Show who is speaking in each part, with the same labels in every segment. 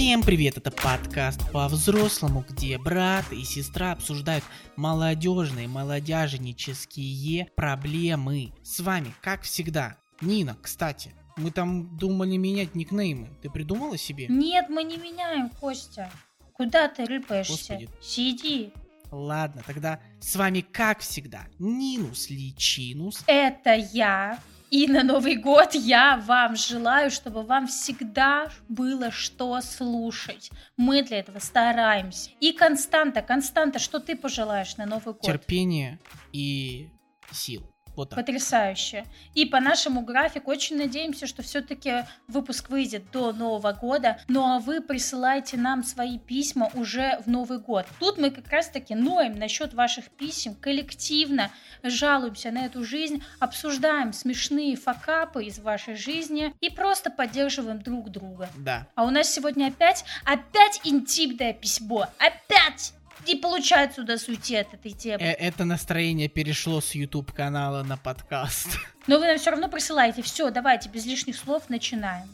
Speaker 1: Всем привет, это подкаст по-взрослому, где брат и сестра обсуждают молодежные, молодяжнические проблемы. С вами, как всегда, Нина, кстати. Мы там думали менять никнеймы. Ты придумала себе?
Speaker 2: Нет, мы не меняем, Костя. Куда ты рыпаешься?
Speaker 1: Господи.
Speaker 2: Сиди.
Speaker 1: Ладно, тогда с вами, как всегда, Нинус Личинус.
Speaker 2: Это я. И на Новый год я вам желаю, чтобы вам всегда было что слушать. Мы для этого стараемся. И Константа, Константа, что ты пожелаешь на Новый год?
Speaker 1: Терпение и сил. Вот так.
Speaker 2: Потрясающе. И по нашему графику очень надеемся, что все-таки выпуск выйдет до Нового года. Ну а вы присылайте нам свои письма уже в Новый год. Тут мы как раз-таки ноем насчет ваших писем, коллективно жалуемся на эту жизнь, обсуждаем смешные факапы из вашей жизни и просто поддерживаем друг друга.
Speaker 1: Да.
Speaker 2: А у нас сегодня опять, опять интимное письмо. Опять! Не получается нас уйти от этой темы.
Speaker 1: Э, Это настроение перешло с YouTube канала на подкаст.
Speaker 2: Но вы нам все равно присылаете. Все, давайте, без лишних слов начинаем.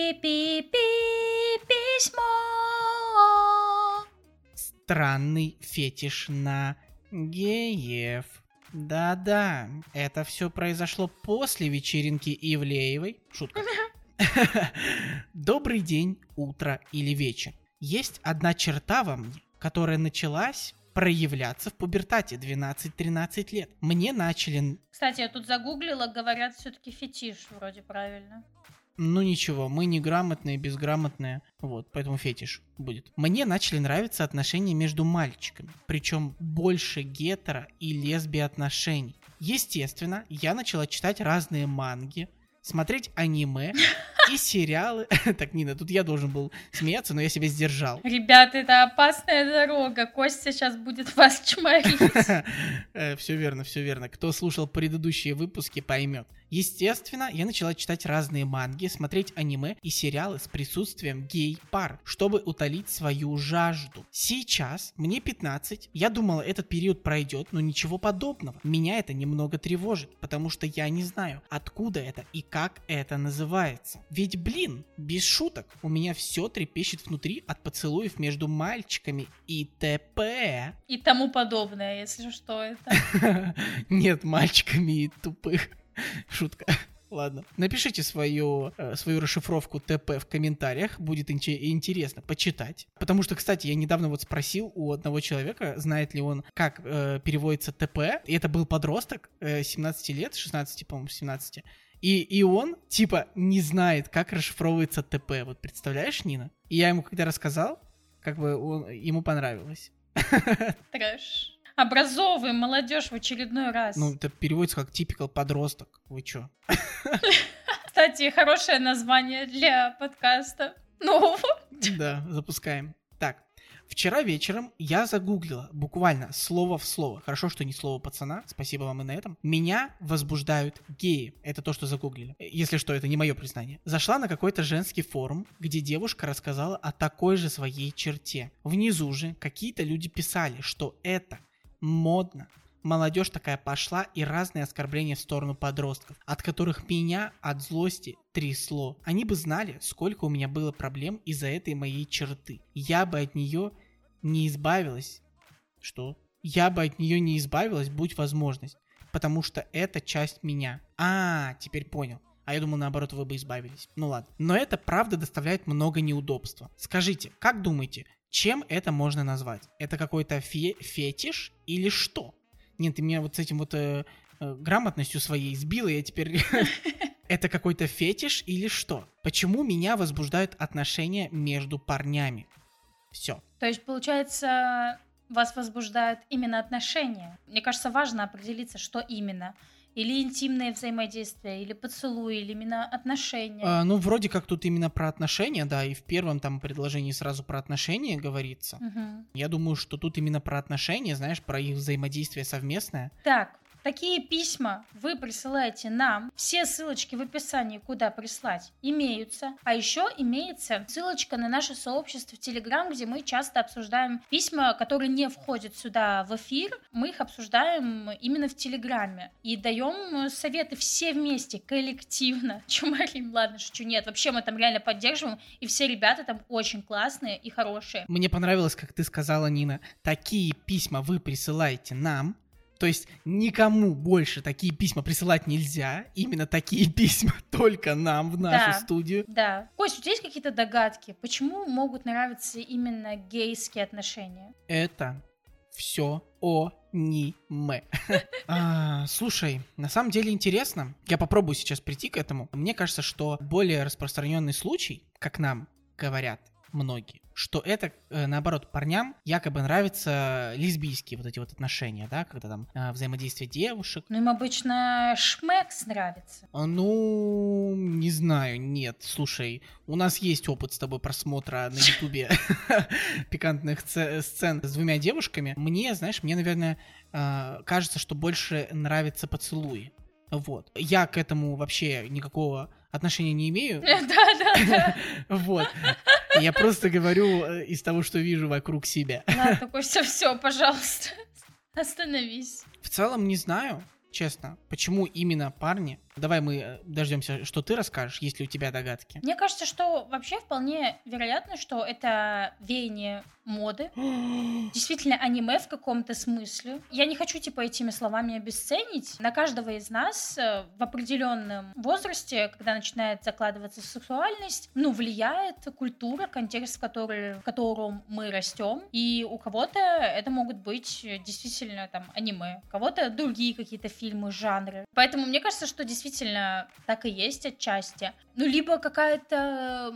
Speaker 2: Пи-пи-пи-пи-пи-пи, письмо.
Speaker 1: Странный фетиш на геев. Да-да, это все произошло после вечеринки Ивлеевой. Шутка. Добрый день, утро или вечер. Есть одна черта во мне, которая началась проявляться в пубертате 12-13 лет. Мне начали
Speaker 2: Кстати, я тут загуглила, говорят, все-таки фетиш вроде правильно.
Speaker 1: Ну ничего, мы неграмотные, безграмотные, вот, поэтому фетиш будет. Мне начали нравиться отношения между мальчиками, причем больше гетеро и лесби отношений. Естественно, я начала читать разные манги, смотреть аниме и сериалы. Так, Нина, тут я должен был смеяться, но я себя сдержал.
Speaker 2: Ребята, это опасная дорога. Костя сейчас будет вас чморить.
Speaker 1: Все верно, все верно. Кто слушал предыдущие выпуски, поймет. Естественно, я начала читать разные манги, смотреть аниме и сериалы с присутствием гей-пар, чтобы утолить свою жажду. Сейчас мне 15, я думала, этот период пройдет, но ничего подобного. Меня это немного тревожит, потому что я не знаю, откуда это и как это называется. Ведь, блин, без шуток, у меня все трепещет внутри от поцелуев между мальчиками и т.п.
Speaker 2: И тому подобное, если что это.
Speaker 1: Нет, мальчиками и тупых. Шутка. Ладно. Напишите свою, э, свою расшифровку ТП в комментариях. Будет инте- интересно почитать. Потому что, кстати, я недавно вот спросил у одного человека, знает ли он, как э, переводится ТП. И это был подросток, э, 17 лет, 16, по-моему, 17. И, и он, типа, не знает, как расшифровывается ТП. Вот представляешь, Нина? И я ему когда рассказал, как бы он, ему понравилось.
Speaker 2: Трэш. Образовываем молодежь в очередной раз.
Speaker 1: Ну, это переводится как типикал подросток. Вы чё?
Speaker 2: Кстати, хорошее название для подкаста. Ну,
Speaker 1: Да, запускаем. Так, вчера вечером я загуглила буквально слово в слово. Хорошо, что не слово пацана, спасибо вам и на этом. Меня возбуждают геи. Это то, что загуглили. Если что, это не мое признание. Зашла на какой-то женский форум, где девушка рассказала о такой же своей черте. Внизу же какие-то люди писали, что это модно. Молодежь такая пошла и разные оскорбления в сторону подростков, от которых меня от злости трясло. Они бы знали, сколько у меня было проблем из-за этой моей черты. Я бы от нее не избавилась. Что? Я бы от нее не избавилась, будь возможность. Потому что это часть меня. А, теперь понял. А я думал, наоборот, вы бы избавились. Ну ладно. Но это правда доставляет много неудобства. Скажите, как думаете, чем это можно назвать? Это какой-то фе- фетиш или что? Нет, ты меня вот с этим вот э, э, грамотностью своей сбила, я теперь... Это какой-то фетиш или что? Почему меня возбуждают отношения между парнями? Все.
Speaker 2: то есть, получается, вас возбуждают именно отношения. Мне кажется, важно определиться, что именно. Или интимное взаимодействие, или поцелуй, или именно отношения.
Speaker 1: А, ну, вроде как тут именно про отношения, да, и в первом там предложении сразу про отношения говорится.
Speaker 2: Мгм.
Speaker 1: Я думаю, что тут именно про отношения, знаешь, про их взаимодействие совместное.
Speaker 2: Так, Такие письма вы присылаете нам. Все ссылочки в описании, куда прислать, имеются. А еще имеется ссылочка на наше сообщество в Телеграм, где мы часто обсуждаем письма, которые не входят сюда в эфир. Мы их обсуждаем именно в Телеграме. И даем советы все вместе, коллективно. Чумарим, ладно, шучу, нет. Вообще мы там реально поддерживаем. И все ребята там очень классные и хорошие.
Speaker 1: Мне понравилось, как ты сказала, Нина. Такие письма вы присылаете нам, то есть никому больше такие письма присылать нельзя. Именно такие письма только нам в нашу
Speaker 2: Да.
Speaker 1: студию.
Speaker 2: Да. Кость, у тебя есть какие-то догадки, почему могут нравиться именно гейские отношения?
Speaker 1: Это все аниме. А, Слушай, на самом деле интересно. Я попробую сейчас прийти к этому. Мне кажется, что более распространенный случай, как нам говорят многие, что это, э, наоборот, парням якобы нравятся лесбийские вот эти вот отношения, да, когда там э, взаимодействие девушек.
Speaker 2: Ну, им обычно шмекс нравится.
Speaker 1: А, Ну, не знаю, нет. Слушай, у нас есть опыт с тобой просмотра на Ютубе пикантных це- сцен с двумя девушками. Мне, знаешь, мне, наверное, а, кажется, что больше нравятся поцелуи. Вот. Я к этому вообще никакого отношения не имею.
Speaker 2: Да, да, да.
Speaker 1: Вот. Я просто говорю э, из того, что вижу вокруг себя.
Speaker 2: Ладно, Костя, все, пожалуйста. Остановись.
Speaker 1: В целом не знаю, честно, почему именно парни. Давай мы дождемся, что ты расскажешь, есть ли у тебя догадки.
Speaker 2: Мне кажется, что вообще вполне вероятно, что это веяние моды. Действительно, аниме в каком-то смысле. Я не хочу, типа, этими словами обесценить. На каждого из нас э, в определенном возрасте, когда начинает закладываться сексуальность, ну, влияет культура, контекст, в, который, в котором мы растем. И у кого-то это могут быть э, действительно там аниме, у кого-то другие какие-то фильмы, жанры. Поэтому мне кажется, что действительно так и есть отчасти. Ну, либо какая-то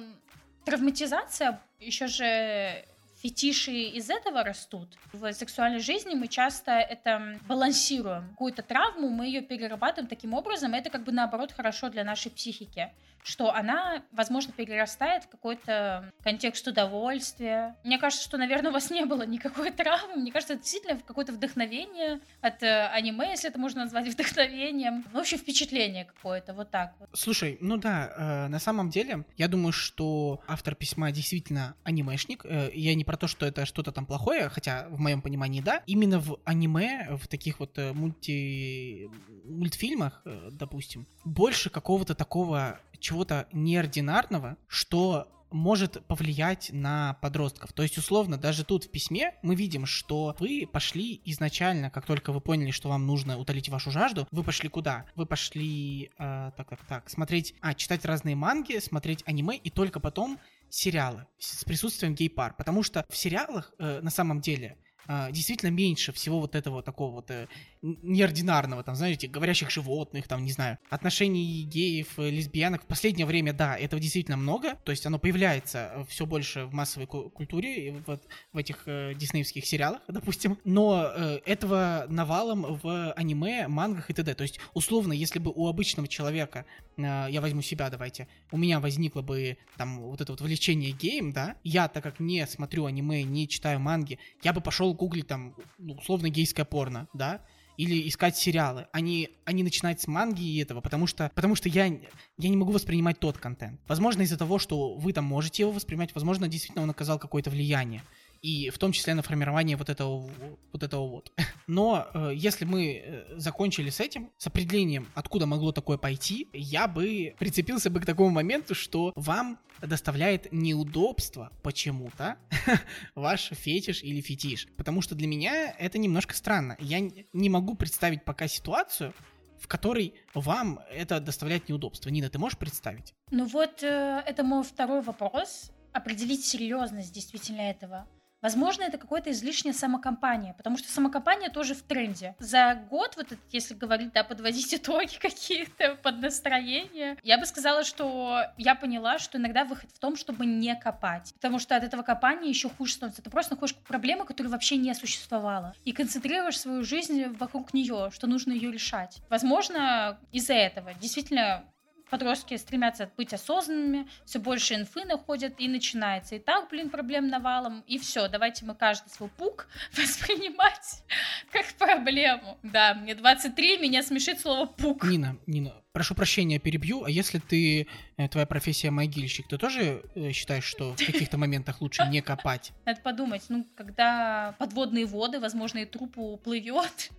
Speaker 2: травматизация, еще же фетиши из этого растут. В сексуальной жизни мы часто это балансируем. Какую-то травму мы ее перерабатываем таким образом, это как бы наоборот хорошо для нашей психики что она, возможно, перерастает в какой-то контекст удовольствия. Мне кажется, что, наверное, у вас не было никакой травмы. Мне кажется, это действительно какое-то вдохновение от э, аниме, если это можно назвать вдохновением. Ну, в общем, впечатление какое-то, вот так вот.
Speaker 1: Слушай, ну да, э, на самом деле, я думаю, что автор письма действительно анимешник. Э, я не про то, что это что-то там плохое, хотя в моем понимании да. Именно в аниме, в таких вот э, мульти... мультфильмах, э, допустим, больше какого-то такого чего-то неординарного, что может повлиять на подростков. То есть, условно, даже тут в письме мы видим, что вы пошли изначально, как только вы поняли, что вам нужно утолить вашу жажду, вы пошли куда? Вы пошли, э, так, так, так, смотреть, а, читать разные манги, смотреть аниме, и только потом сериалы с присутствием гей-пар. Потому что в сериалах, э, на самом деле, э, действительно меньше всего вот этого такого вот э, неординарного, там, знаете, говорящих животных, там, не знаю, отношений геев, э, лесбиянок. В последнее время, да, этого действительно много, то есть оно появляется все больше в массовой ку- культуре, вот в этих э, диснеевских сериалах, допустим, но э, этого навалом в аниме, мангах и т.д. То есть, условно, если бы у обычного человека, э, я возьму себя, давайте, у меня возникло бы там вот это вот влечение геем, да, я, так как не смотрю аниме, не читаю манги, я бы пошел гуглить там, условно, гейское порно, да, или искать сериалы, а не, а не начинать с манги и этого, потому что, потому что я, я не могу воспринимать тот контент. Возможно, из-за того, что вы там можете его воспринимать, возможно, действительно он оказал какое-то влияние. И в том числе на формирование вот этого вот. Этого вот. Но э, если мы э, закончили с этим, с определением, откуда могло такое пойти, я бы прицепился бы к такому моменту, что вам доставляет неудобство почему-то ваш фетиш или фетиш. Потому что для меня это немножко странно. Я не могу представить пока ситуацию, в которой вам это доставляет неудобство. Нина, ты можешь представить?
Speaker 2: Ну вот, э, это мой второй вопрос. Определить серьезность действительно этого. Возможно, это какое-то излишнее самокомпания, потому что самокомпания тоже в тренде. За год, вот если говорить, да, подводить итоги какие-то под настроение, я бы сказала, что я поняла, что иногда выход в том, чтобы не копать. Потому что от этого копания еще хуже становится. Ты просто находишь проблему, которая вообще не существовала. И концентрируешь свою жизнь вокруг нее, что нужно ее решать. Возможно, из-за этого действительно подростки стремятся быть осознанными, все больше инфы находят, и начинается. И так, блин, проблем навалом, и все, давайте мы каждый свой пук воспринимать как проблему. Да, мне 23, меня смешит слово пук.
Speaker 1: Нина, Нина, прошу прощения, перебью, а если ты, э, твоя профессия могильщик, ты тоже э, считаешь, что в каких-то моментах лучше не копать?
Speaker 2: Надо подумать, ну, когда подводные воды, возможно, и труп уплывет.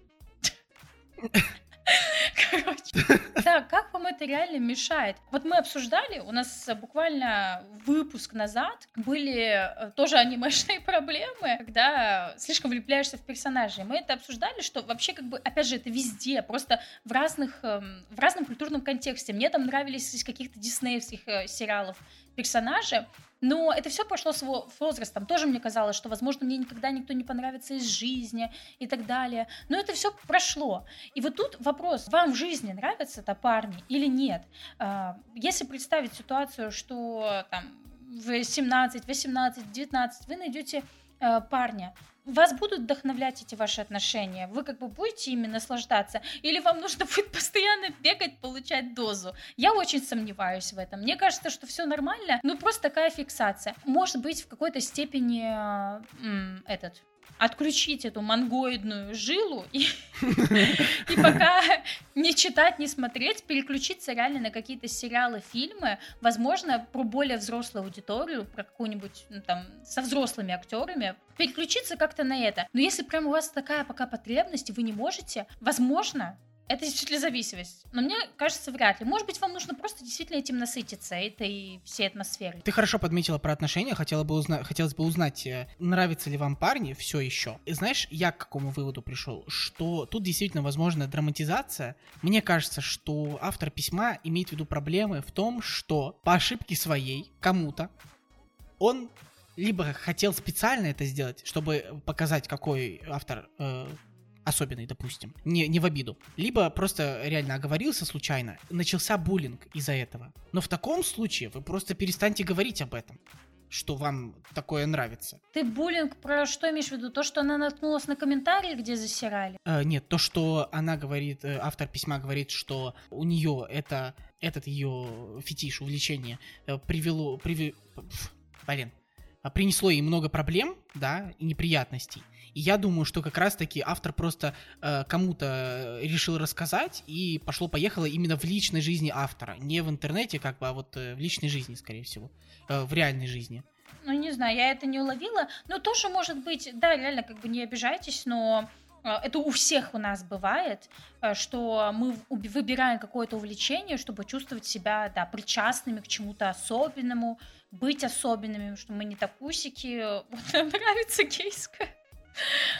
Speaker 2: Короче. Да, как вам это реально мешает? Вот мы обсуждали, у нас буквально выпуск назад были э, тоже анимешные проблемы, когда слишком влюбляешься в персонажей. Мы это обсуждали, что вообще как бы, опять же, это везде, просто в разных, эм, в разном культурном контексте. Мне там нравились из каких-то диснеевских э, сериалов персонажи, но это все прошло с возрастом. Тоже мне казалось, что, возможно, мне никогда никто не понравится из жизни и так далее. Но это все прошло. И вот тут вопрос, вам в жизни нравятся это парни или нет? А, если представить ситуацию, что там в 17, 18, 19 вы найдете э, парня, вас будут вдохновлять эти ваши отношения? Вы как бы будете ими наслаждаться? Или вам нужно будет постоянно бегать, получать дозу? Я очень сомневаюсь в этом. Мне кажется, что все нормально, ну просто такая фиксация. Может быть, в какой-то степени м, этот отключить эту мангоидную жилу и, и пока не читать, не смотреть, переключиться реально на какие-то сериалы, фильмы, возможно, про более взрослую аудиторию, про какую-нибудь, ну, там, со взрослыми актерами, переключиться как-то на это. Но если прям у вас такая пока потребность, вы не можете, возможно, это действительно зависимость. Но мне кажется, вряд ли. Может быть, вам нужно просто действительно этим насытиться, этой всей атмосферой.
Speaker 1: Ты хорошо подметила про отношения. Хотела бы узна... Хотелось бы узнать, э, нравятся ли вам парни все еще. И знаешь, я к какому выводу пришел? Что тут действительно возможна драматизация. Мне кажется, что автор письма имеет в виду проблемы в том, что по ошибке своей кому-то он либо хотел специально это сделать, чтобы показать, какой автор э, особенный, допустим, не, не в обиду. Либо просто реально оговорился случайно, начался буллинг из-за этого. Но в таком случае вы просто перестаньте говорить об этом что вам такое нравится.
Speaker 2: Ты буллинг про что имеешь в виду? То, что она наткнулась на комментарии, где засирали?
Speaker 1: Э, нет, то, что она говорит, э, автор письма говорит, что у нее это, этот ее фетиш, увлечение э, привело, приви, блин, принесло ей много проблем, да, и неприятностей. И я думаю, что как раз-таки автор просто э, кому-то решил рассказать и пошло-поехало именно в личной жизни автора. Не в интернете, как бы, а вот э, в личной жизни, скорее всего. Э, в реальной жизни.
Speaker 2: Ну, не знаю, я это не уловила. Но тоже может быть, да, реально, как бы не обижайтесь, но э, это у всех у нас бывает, э, что мы выбираем какое-то увлечение, чтобы чувствовать себя, да, причастными к чему-то особенному, быть особенными, что мы не такусики. Вот нам нравится гейская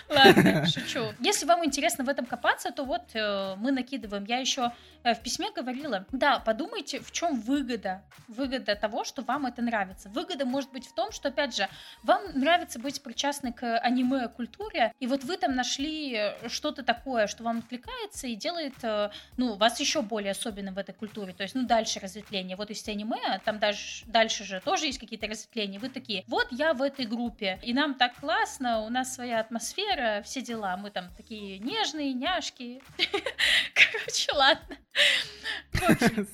Speaker 2: Ладно, шучу. Если вам интересно в этом копаться, то вот э, мы накидываем. Я еще э, в письме говорила, да, подумайте, в чем выгода. Выгода того, что вам это нравится. Выгода может быть в том, что, опять же, вам нравится быть причастны к аниме-культуре, и вот вы там нашли э, что-то такое, что вам откликается и делает, э, ну, вас еще более особенным в этой культуре. То есть, ну, дальше разветвление. Вот есть аниме, а там дальше, дальше же тоже есть какие-то разветвления. Вы такие, вот я в этой группе, и нам так классно, у нас своя атмосфера, все дела. Мы там такие нежные, няшки. Короче, ладно.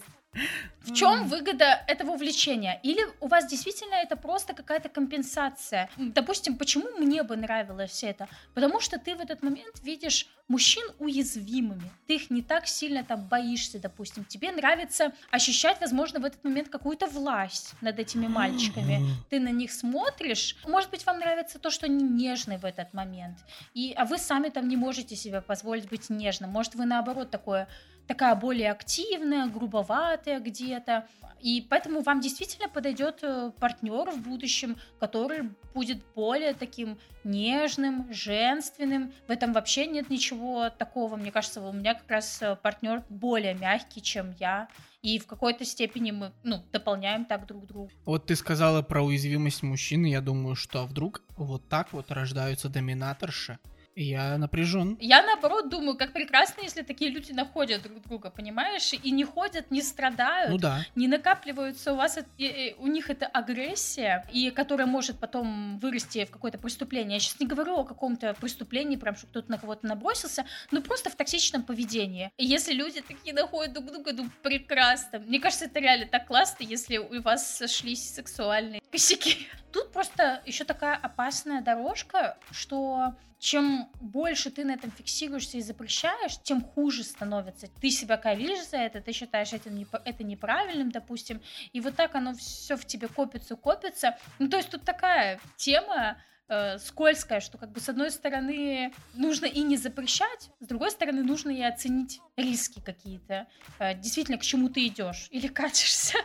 Speaker 2: В чем выгода этого увлечения? Или у вас действительно это просто какая-то компенсация? Допустим, почему мне бы нравилось все это? Потому что ты в этот момент видишь мужчин уязвимыми. Ты их не так сильно там боишься, допустим. Тебе нравится ощущать, возможно, в этот момент какую-то власть над этими мальчиками. Ты на них смотришь. Может быть, вам нравится то, что они нежны в этот момент. И, а вы сами там не можете себе позволить быть нежным. Может, вы наоборот такое такая более активная, грубоватая где-то. И поэтому вам действительно подойдет э, партнер в будущем, который будет более таким нежным, женственным. В этом вообще нет ничего такого. Мне кажется, у меня как раз э, партнер более мягкий, чем я. И в какой-то степени мы ну, дополняем так друг друга.
Speaker 1: Вот ты сказала про уязвимость мужчины. Я думаю, что вдруг вот так вот рождаются доминаторши Я напряжен.
Speaker 2: Я наоборот думаю, как прекрасно, если такие люди находят друг друга, понимаешь? И не ходят, не страдают,
Speaker 1: Ну да.
Speaker 2: не накапливаются у вас, э, э, у них эта агрессия, и которая может потом вырасти в какое-то преступление. Я сейчас не говорю о каком-то преступлении, прям, что кто-то на кого-то набросился, но просто в токсичном поведении. И если люди такие находят друг друга, ну прекрасно. Мне кажется, это реально так классно, если у вас сошлись сексуальные косяки. Тут просто еще такая опасная дорожка, что чем больше ты на этом фиксируешься и запрещаешь, тем хуже становится. Ты себя коришь за это, ты считаешь это, не, это неправильным, допустим, и вот так оно все в тебе копится, копится. Ну, то есть тут такая тема э, скользкая, что как бы с одной стороны нужно и не запрещать, с другой стороны нужно и оценить риски какие-то. Э, действительно, к чему ты идешь или катишься.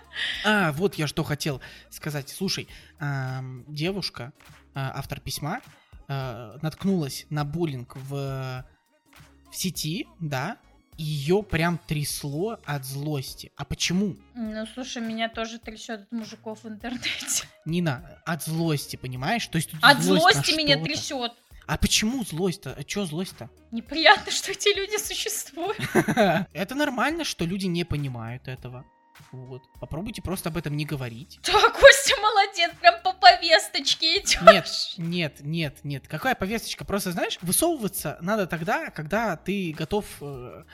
Speaker 1: А, вот я что хотел сказать. Слушай, ам, девушка, а, автор письма, а, наткнулась на буллинг в, в сети, да, ее прям трясло от злости. А почему?
Speaker 2: Ну, слушай, меня тоже трясет от мужиков в интернете.
Speaker 1: Нина, от злости, понимаешь? То есть тут
Speaker 2: От
Speaker 1: злость
Speaker 2: злости меня трясет.
Speaker 1: А почему злость-то? А чё злость-то?
Speaker 2: Неприятно, что эти люди существуют.
Speaker 1: Это нормально, что люди не понимают этого. Вот. Попробуйте просто об этом не говорить.
Speaker 2: Да, Костя молодец, прям повесточке идешь.
Speaker 1: Нет, нет, нет, нет. Какая повесточка? Просто, знаешь, высовываться надо тогда, когда ты готов э,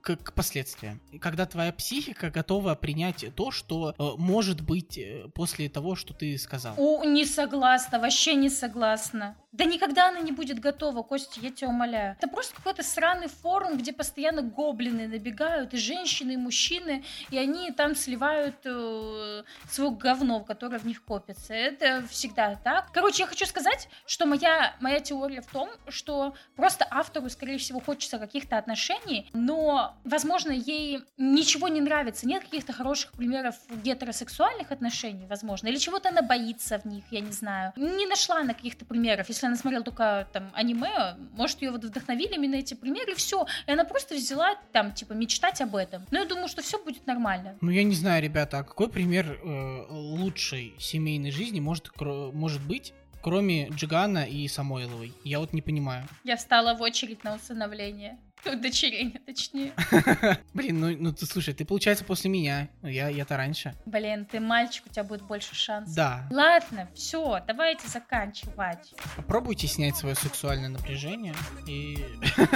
Speaker 1: к, к последствиям. Когда твоя психика готова принять то, что э, может быть э, после того, что ты сказал.
Speaker 2: У, не согласна, вообще не согласна. Да никогда она не будет готова, Костя, я тебя умоляю. Это просто какой-то сраный форум, где постоянно гоблины набегают, и женщины, и мужчины, и они там сливают э, свое говно, которое в них копится. Это всегда так. Короче, я хочу сказать, что моя, моя теория в том, что просто автору, скорее всего, хочется каких-то отношений, но, возможно, ей ничего не нравится, нет каких-то хороших примеров гетеросексуальных отношений, возможно, или чего-то она боится в них, я не знаю. Не нашла она каких-то примеров. Если она смотрела только там аниме, может, ее вот вдохновили именно эти примеры, все. И она просто взяла там, типа, мечтать об этом. Но я думаю, что все будет нормально.
Speaker 1: Ну, я не знаю, ребята, а какой пример э, лучшей семейной жизни может, может быть, кроме Джигана и Самойловой? Я вот не понимаю.
Speaker 2: Я встала в очередь на усыновление. Удочерение, точнее.
Speaker 1: Блин, ну, ну ты слушай, ты, получается, после меня. Ну, Я, я-то раньше.
Speaker 2: Блин, ты мальчик, у тебя будет больше шансов.
Speaker 1: Да.
Speaker 2: Ладно, все, давайте заканчивать.
Speaker 1: Попробуйте снять свое сексуальное напряжение, и,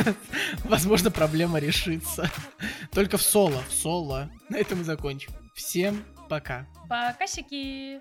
Speaker 1: возможно, проблема решится. Только в соло, в соло. На этом и закончим. Всем пока.
Speaker 2: Пока, сики.